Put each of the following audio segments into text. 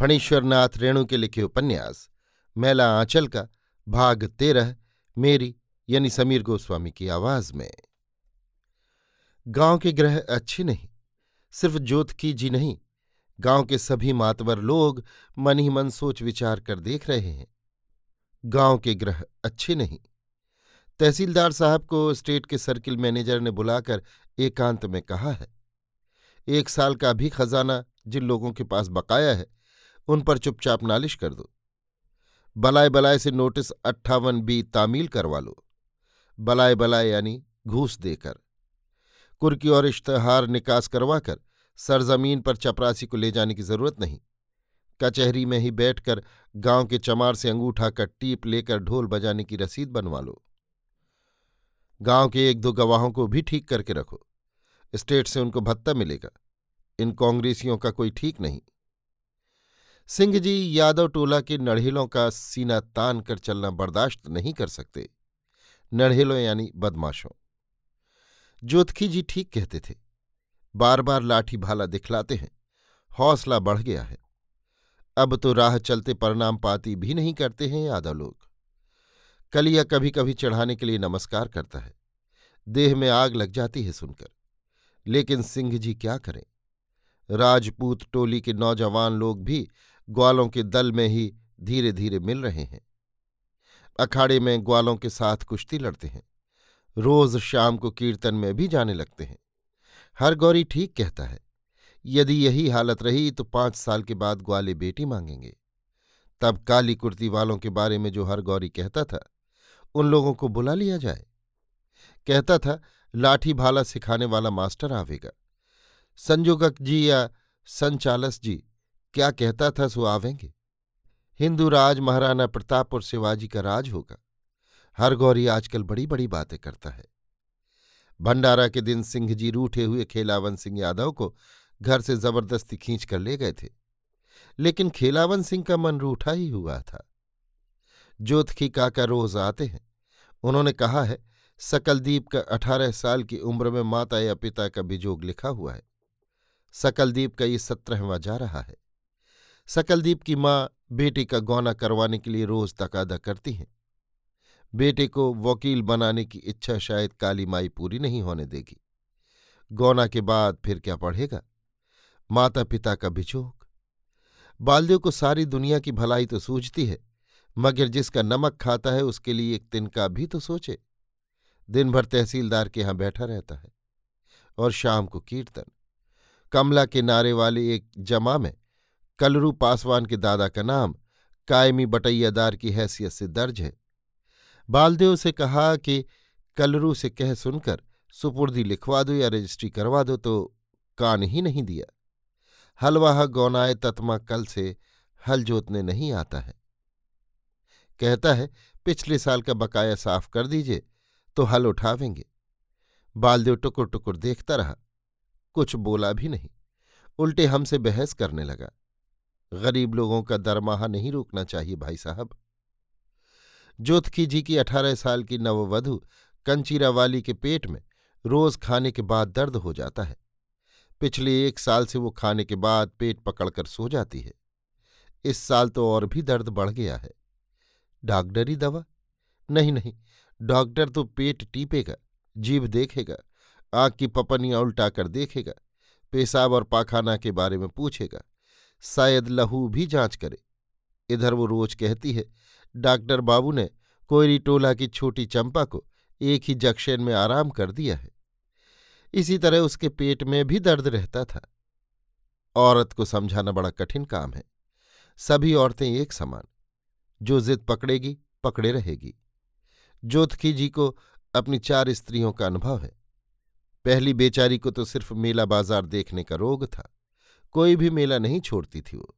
फणीश्वरनाथ रेणु के लिखे उपन्यास, मैला आंचल का, भाग तेरह, मेरी, यानी समीर गोस्वामी की आवाज़ में। गाँव के ग्रह अच्छे नहीं, सिर्फ़ जोतकी जी नहीं, गाँव के सभी मातवर लोग मन ही मन सोच विचार कर देख रहे हैं। गाँव के ग्रह अच्छे नहीं। तहसीलदार साहब को स्टेट के सर्किल मैनेजर ने बुलाकर एकांत में कहा है, एक साल का भी खजाना जिन लोगों के पास बकाया है उन पर चुपचाप नालिश कर दो। बलाय बलाय से नोटिस अट्ठावन बी तामील करवा लो। बलाय बलाय यानी घूस देकर। कुर्की और इश्तहार निकास करवाकर सरजमीन पर चपरासी को ले जाने की ज़रूरत नहीं। कचहरी में ही बैठकर गाँव के चमार से अंगूठा का टीप लेकर ढोल बजाने की रसीद बनवा लो। गाँव के एक दो गवाहों को भी ठीक करके रखो। स्टेट से उनको भत्ता मिलेगा। इन कांग्रेसियों का कोई ठीक नहीं। सिंह जी यादव टोला के नढ़ेलों का सीना तान कर चलना बर्दाश्त नहीं कर सकते। नढ़ेलों यानी बदमाशों। जोतखी जी ठीक कहते थे। बार बार लाठी भाला दिखलाते हैं। हौसला बढ़ गया है। अब तो राह चलते परिणाम पाती भी नहीं करते हैं यादव लोग। कलिया कभी कभी चढ़ाने के लिए नमस्कार करता है। देह में आग लग जाती है सुनकर। लेकिन सिंह जी क्या करें? राजपूत टोली के नौजवान लोग भी ग्वालों के दल में ही धीरे धीरे मिल रहे हैं। अखाड़े में ग्वालों के साथ कुश्ती लड़ते हैं। रोज शाम को कीर्तन में भी जाने लगते हैं। हर गौरी ठीक कहता है, यदि यही हालत रही तो पाँच साल के बाद ग्वाले बेटी मांगेंगे। तब काली कुर्ती वालों के बारे में जो हर गौरी कहता था, उन लोगों को बुला लिया जाए। कहता था, लाठी भाला सिखाने वाला मास्टर आवेगा। संजोगक जी या संचालस जी क्या कहता था सो आवेंगे। हिंदू राज महाराणा प्रताप और शिवाजी का राज होगा। हर गौरी आजकल बड़ी बड़ी बातें करता है। भंडारा के दिन सिंह जी रूठे हुए खेलावन सिंह यादव को घर से ज़बरदस्ती खींच कर ले गए थे। लेकिन खेलावन सिंह का मन रूठा ही हुआ था। जोतखी काका रोज आते हैं। उन्होंने कहा है, सकलदीप का अठारह साल की उम्र में माता या पिता का बिजोग लिखा हुआ है। सकलदीप का ये सत्रहवा जा रहा है। सकलदीप की माँ बेटे का गौना करवाने के लिए रोज तकादा करती हैं। बेटे को वकील बनाने की इच्छा शायद काली माई पूरी नहीं होने देगी। गौना के बाद फिर क्या पढ़ेगा? माता पिता का बिछोक बालदेव को सारी दुनिया की भलाई तो सूझती है, मगर जिसका नमक खाता है उसके लिए एक तिनका भी तो सोचे। दिन भर तहसीलदार के यहाँ बैठा रहता है और शाम को कीर्तन। कमला के नारे वाले एक जमा में कलरू पासवान के दादा का नाम कायमी बटैयादार की हैसियत से दर्ज है। बालदेव से कहा कि कलरू से कह सुनकर सुपुर्दी लिखवा दो या रजिस्ट्री करवा दो तो कान ही नहीं दिया। हलवाह गौनाए तत्मा कल से हल जोतने नहीं आता है। कहता है, पिछले साल का बकाया साफ़ कर दीजिए तो हल उठावेंगे। बालदेव टुकुर टुकुर देखता रहा। कुछ बोला भी नहीं। उल्टे हमसे बहस करने लगा। गरीब लोगों का दरमाहा नहीं रोकना चाहिए भाई साहब। ज्योतखी जी की अठारह साल की नववधु कंचीरावाली के पेट में रोज खाने के बाद दर्द हो जाता है। पिछले एक साल से वो खाने के बाद पेट पकड़कर सो जाती है। इस साल तो और भी दर्द बढ़ गया है। डॉक्टरी दवा? नहीं नहीं, डॉक्टर तो पेट टीपेगा, जीभ देखेगा, आँख की पपनियाँ उल्टा कर देखेगा, पेशाब और पाखाना के बारे में पूछेगा। शायद लहू भी जाँच करे। इधर वो रोज कहती है, डॉक्टर बाबू ने कोयरी टोला की छोटी चंपा को एक ही जक्शन में आराम कर दिया है। इसी तरह उसके पेट में भी दर्द रहता था। औरत को समझाना बड़ा कठिन काम है। सभी औरतें एक समान। जो जिद पकड़ेगी, पकड़े रहेगी। ज्योतखी जी को अपनी चार स्त्रियों का अनुभव है। पहली बेचारी को तो सिर्फ़ मेला बाज़ार देखने का रोग था। कोई भी मेला नहीं छोड़ती थी वो।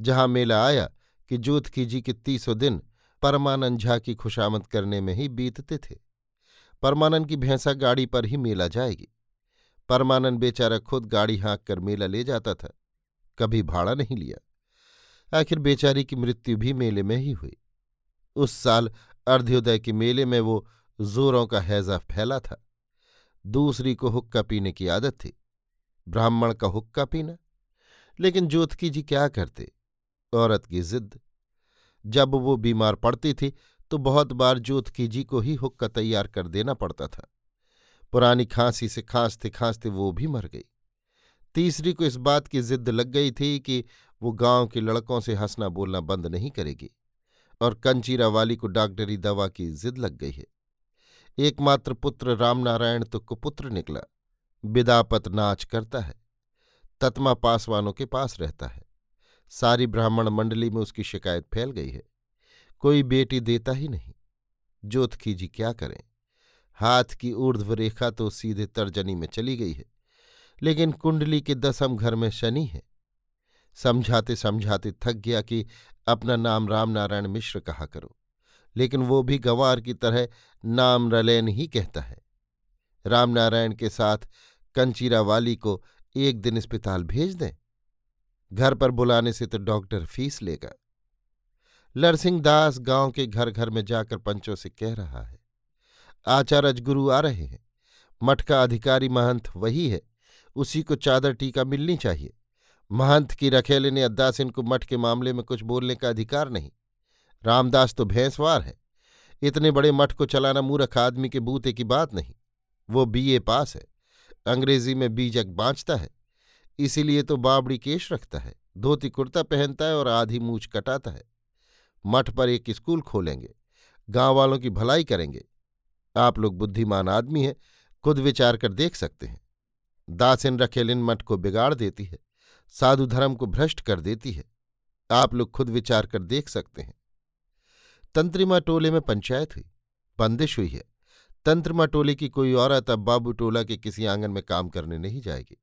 जहाँ मेला आया कि जोतखी जी के तीसों दिन परमानंद झा की खुशामद करने में ही बीतते थे। परमानंद की भैंसा गाड़ी पर ही मेला जाएगी। परमानंद बेचारा खुद गाड़ी हाँक कर मेला ले जाता था। कभी भाड़ा नहीं लिया। आखिर बेचारी की मृत्यु भी मेले में ही हुई। उस साल अर्ध्योदय के मेले में वो जोरों का हैजा फैला था। दूसरी को हुक्का पीने की आदत थी। ब्राह्मण का हुक्का पीना। लेकिन ज्योतकी जी क्या करते? औरत की जिद। जब वो बीमार पड़ती थी तो बहुत बार ज्योतकी जी को ही हुक्का तैयार कर देना पड़ता था। पुरानी खांसी से खांसते खांसते वो भी मर गई। तीसरी को इस बात की जिद लग गई थी कि वो गाँव के लड़कों से हंसना बोलना बंद नहीं करेगी और कंचीरा वाली को डॉक्टरी दवा की जिद लग गई है। एकमात्र पुत्र रामनारायण तो कुपुत्र निकला। बिदापत नाच करता है। तत्मा पासवानों के पास रहता है। सारी ब्राह्मण मंडली में उसकी शिकायत फैल गई है। कोई बेटी देता ही नहीं। जोतखी जी क्या करें? हाथ की ऊर्ध्व रेखा तो सीधे तर्जनी में चली गई है। लेकिन कुंडली के दसम घर में शनि है। समझाते समझाते थक गया कि अपना नाम रामनारायण मिश्र कहा करो। लेकिन वो भी गंवार की तरह नाम रलैन ही कहता है। रामनारायण के साथ कंचीरा वाली को एक दिन अस्पताल भेज दें। घर पर बुलाने से तो डॉक्टर फ़ीस लेगा। लरसिंह दास गाँव के घर घर में जाकर पंचों से कह रहा है, आचार्य गुरु आ रहे हैं। मठ का अधिकारी महंत वही है। उसी को चादर टीका मिलनी चाहिए। महंत की रखेले ने अद्दासिन को मठ के मामले में कुछ बोलने का अधिकार नहीं। रामदास तो भैंसवार है। इतने बड़े मठ को चलाना मूर्ख आदमी के बूते की बात नहीं। वो बीए पास है। अंग्रेज़ी में बीजक बाँचता है। इसीलिए तो बाबड़ी केश रखता है, धोती कुर्ता पहनता है और आधी मूछ कटाता है। मठ पर एक स्कूल खोलेंगे, गाँव वालों की भलाई करेंगे। आप लोग बुद्धिमान आदमी हैं, खुद विचार कर देख सकते हैं। दासिन रखेलिन मठ को बिगाड़ देती है, साधु धर्म को भ्रष्ट कर देती है। आप लोग खुद विचार कर देख सकते हैं। तंत्रिमा टोले में पंचायत हुई, बंदिश हुई है। तंत्रिमा टोले की कोई औरत अब बाबू टोला के किसी आँगन में काम करने नहीं जाएगी।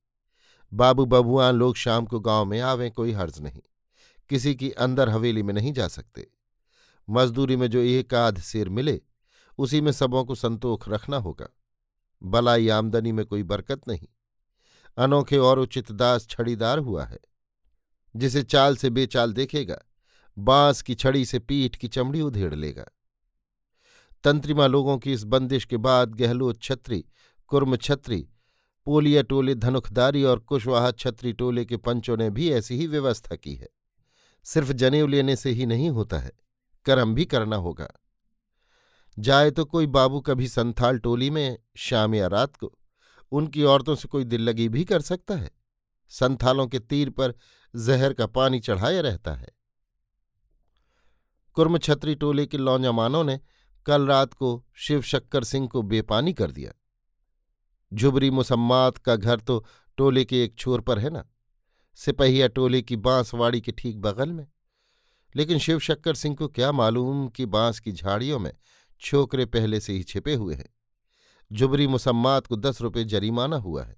बाबू बबुआन लोग शाम को गाँव में आवें, कोई हर्ज नहीं। किसी की अंदर हवेली में नहीं जा सकते। मजदूरी में जो एक आध सिर मिले, उसी में सबों को संतोख रखना होगा। बलाई आमदनी में कोई बरकत नहीं। अनोखे और उचित दास छड़ीदार हुआ है। जिसे चाल से बेचाल देखेगा, बाँस की छड़ी से पीठ की चमड़ी उधेड़ लेगा। तंत्रिमा लोगों की इस बंदिश के बाद गहलोत छत्री, कुर्म छत्री, पोलिया टोले धनुखदारी और कुशवाहा छत्री टोले के पंचों ने भी ऐसी ही व्यवस्था की है। सिर्फ़ जनेऊ लेने से ही नहीं होता है, कर्म भी करना होगा। जाए तो कोई बाबू कभी संथाल टोली में, शाम या रात को, उनकी औरतों से कोई दिल लगी भी कर सकता है? संथालों के तीर पर जहर का पानी चढ़ाया रहता है। कुर्म छत्री टोले के लौजामानों ने कल रात को शिव शक्कर सिंह को बेपानी कर दिया। झुबरी मुसम्मात का घर तो टोले के एक छोर पर है ना? सिपहिया टोले की बांसवाड़ी के ठीक बगल में। लेकिन शिव शक्कर सिंह को क्या मालूम कि बाँस की झाड़ियों में छोकरे पहले से ही छिपे हुए हैं। जुबरी मुसम्मात को दस रुपये जरीमाना हुआ है।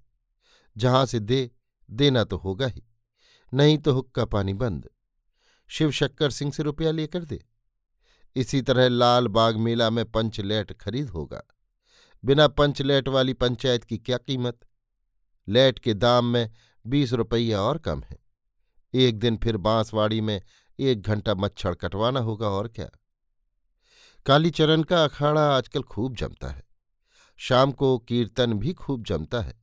जहाँ से दे, देना तो होगा ही, नहीं तो हुक्का पानी बंद। शिव शक्कर सिंह से रुपया लेकर दे। इसी तरह लाल बाग मेला में पंचलैट खरीद होगा। बिना पंचलैट वाली पंचायत की क्या कीमत? लैट के दाम में बीस रुपया और कम है। एक दिन फिर बांसवाड़ी में एक घंटा मच्छर कटवाना होगा और क्या? कालीचरण का अखाड़ा आजकल खूब जमता है। शाम को कीर्तन भी खूब जमता है।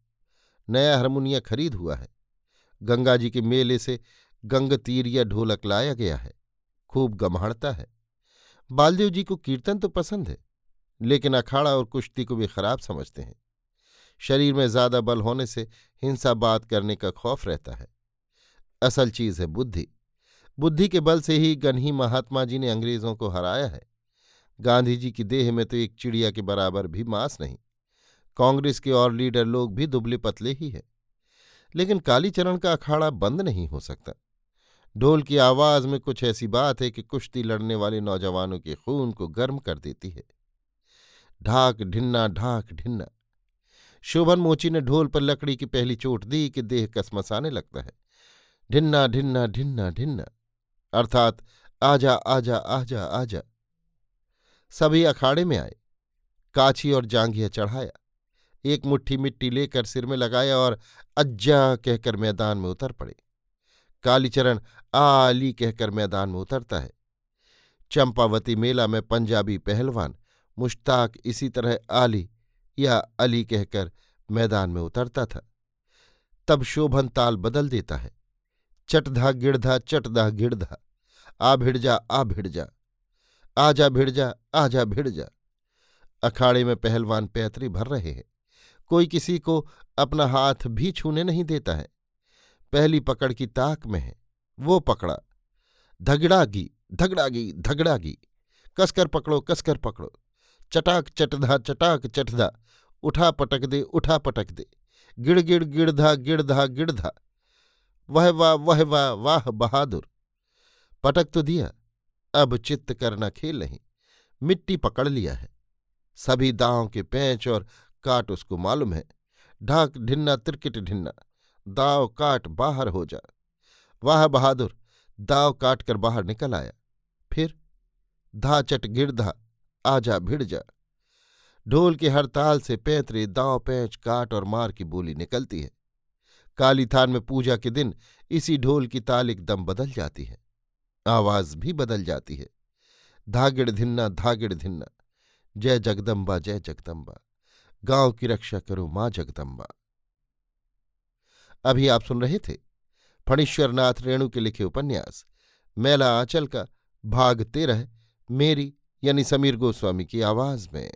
नया हारमोनिया खरीद हुआ है। गंगा जी के मेले से गंग तीरिया ढोलक लाया गया है। खूब गम्हाड़ता है। बालदेव जी को कीर्तन तो पसंद है, लेकिन अखाड़ा और कुश्ती को भी खराब समझते हैं। शरीर में ज़्यादा बल होने से हिंसा बात करने का खौफ रहता है। असल चीज़ है बुद्धि। बुद्धि के बल से ही गन्ही महात्मा जी ने अंग्रेज़ों को हराया है। गांधी जी की देह में तो एक चिड़िया के बराबर भी मांस नहीं। कांग्रेस के और लीडर लोग भी दुबले पतले ही हैं। लेकिन कालीचरण का अखाड़ा बंद नहीं हो सकता। ढोल की आवाज़ में कुछ ऐसी बात है कि कुश्ती लड़ने वाले नौजवानों के खून को गर्म कर देती है। ढाक ढिन्ना ढाक ढिन्ना। शोभन मोची ने ढोल पर लकड़ी की पहली चोट दी कि देह कसमसाने लगता है। ढिन्ना ढिन्ना ढिन्ना ढिन्ना। अर्थात, आजा आजा आजा आजा। सभी अखाड़े में आए। काछी और जांघिया चढ़ाया। एक मुट्ठी मिट्टी लेकर सिर में लगाया और अज्जा कहकर मैदान में उतर पड़े। कालीचरण आली कहकर मैदान में उतरता है। चंपावती मेला में पंजाबी पहलवान मुश्ताक इसी तरह आली या अली कहकर मैदान में उतरता था। तब शोभन ताल बदल देता है। चटधा गिड़धा चटधा गिड़धा, आ भिड़ जा आ भिड़ जा आजा भिड़ जा आजा भिड़ जा अखाड़े में पहलवान पैतरी भर रहे हैं। कोई किसी को अपना हाथ भी छूने नहीं देता है। पहली पकड़ की ताक में है। वो पकड़ा। धगड़ागी धगड़ागी धगड़ागी। कसकर पकड़ो कसकर पकड़ो। चटाक, चटधा चटाक, चटधा। उठा, पटक दे, उठा, पटक दे। गिड़ गिड़, गिड़धा गिड़धा गिड़धा। वह वाह वह वाह वाह, बहादुर। पटक तो दिया। अब चित्त करना खेल नहीं। मिट्टी पकड़ लिया है। सभी दांव के पैंच और काट उसको मालूम है। ढाक, ढिन्ना, तिरकिट, ढिन्ना। दाव काट बाहर हो जा। वाह बहादुर, दाव काट कर बाहर निकल आया। फिर धा चट गिरधा आजा भिड़ जा। ढोल के हर ताल से पैंतरे, दांव पैंच काट और मार की बोली निकलती है। काली थान में पूजा के दिन इसी ढोल की ताल एकदम बदल जाती है। आवाज़ भी बदल जाती है। धागिड़ धिन्ना धागिड़ धिन्ना। जय जगदम्बा जय जगदम्बा। गाँव की रक्षा करो माँ जगदम्बा। अभी आप सुन रहे थे फणीश्वरनाथ रेणु के लिखे उपन्यास। मेला आंचल का भाग तेरह, मेरी यानी समीर गोस्वामी की आवाज़ में।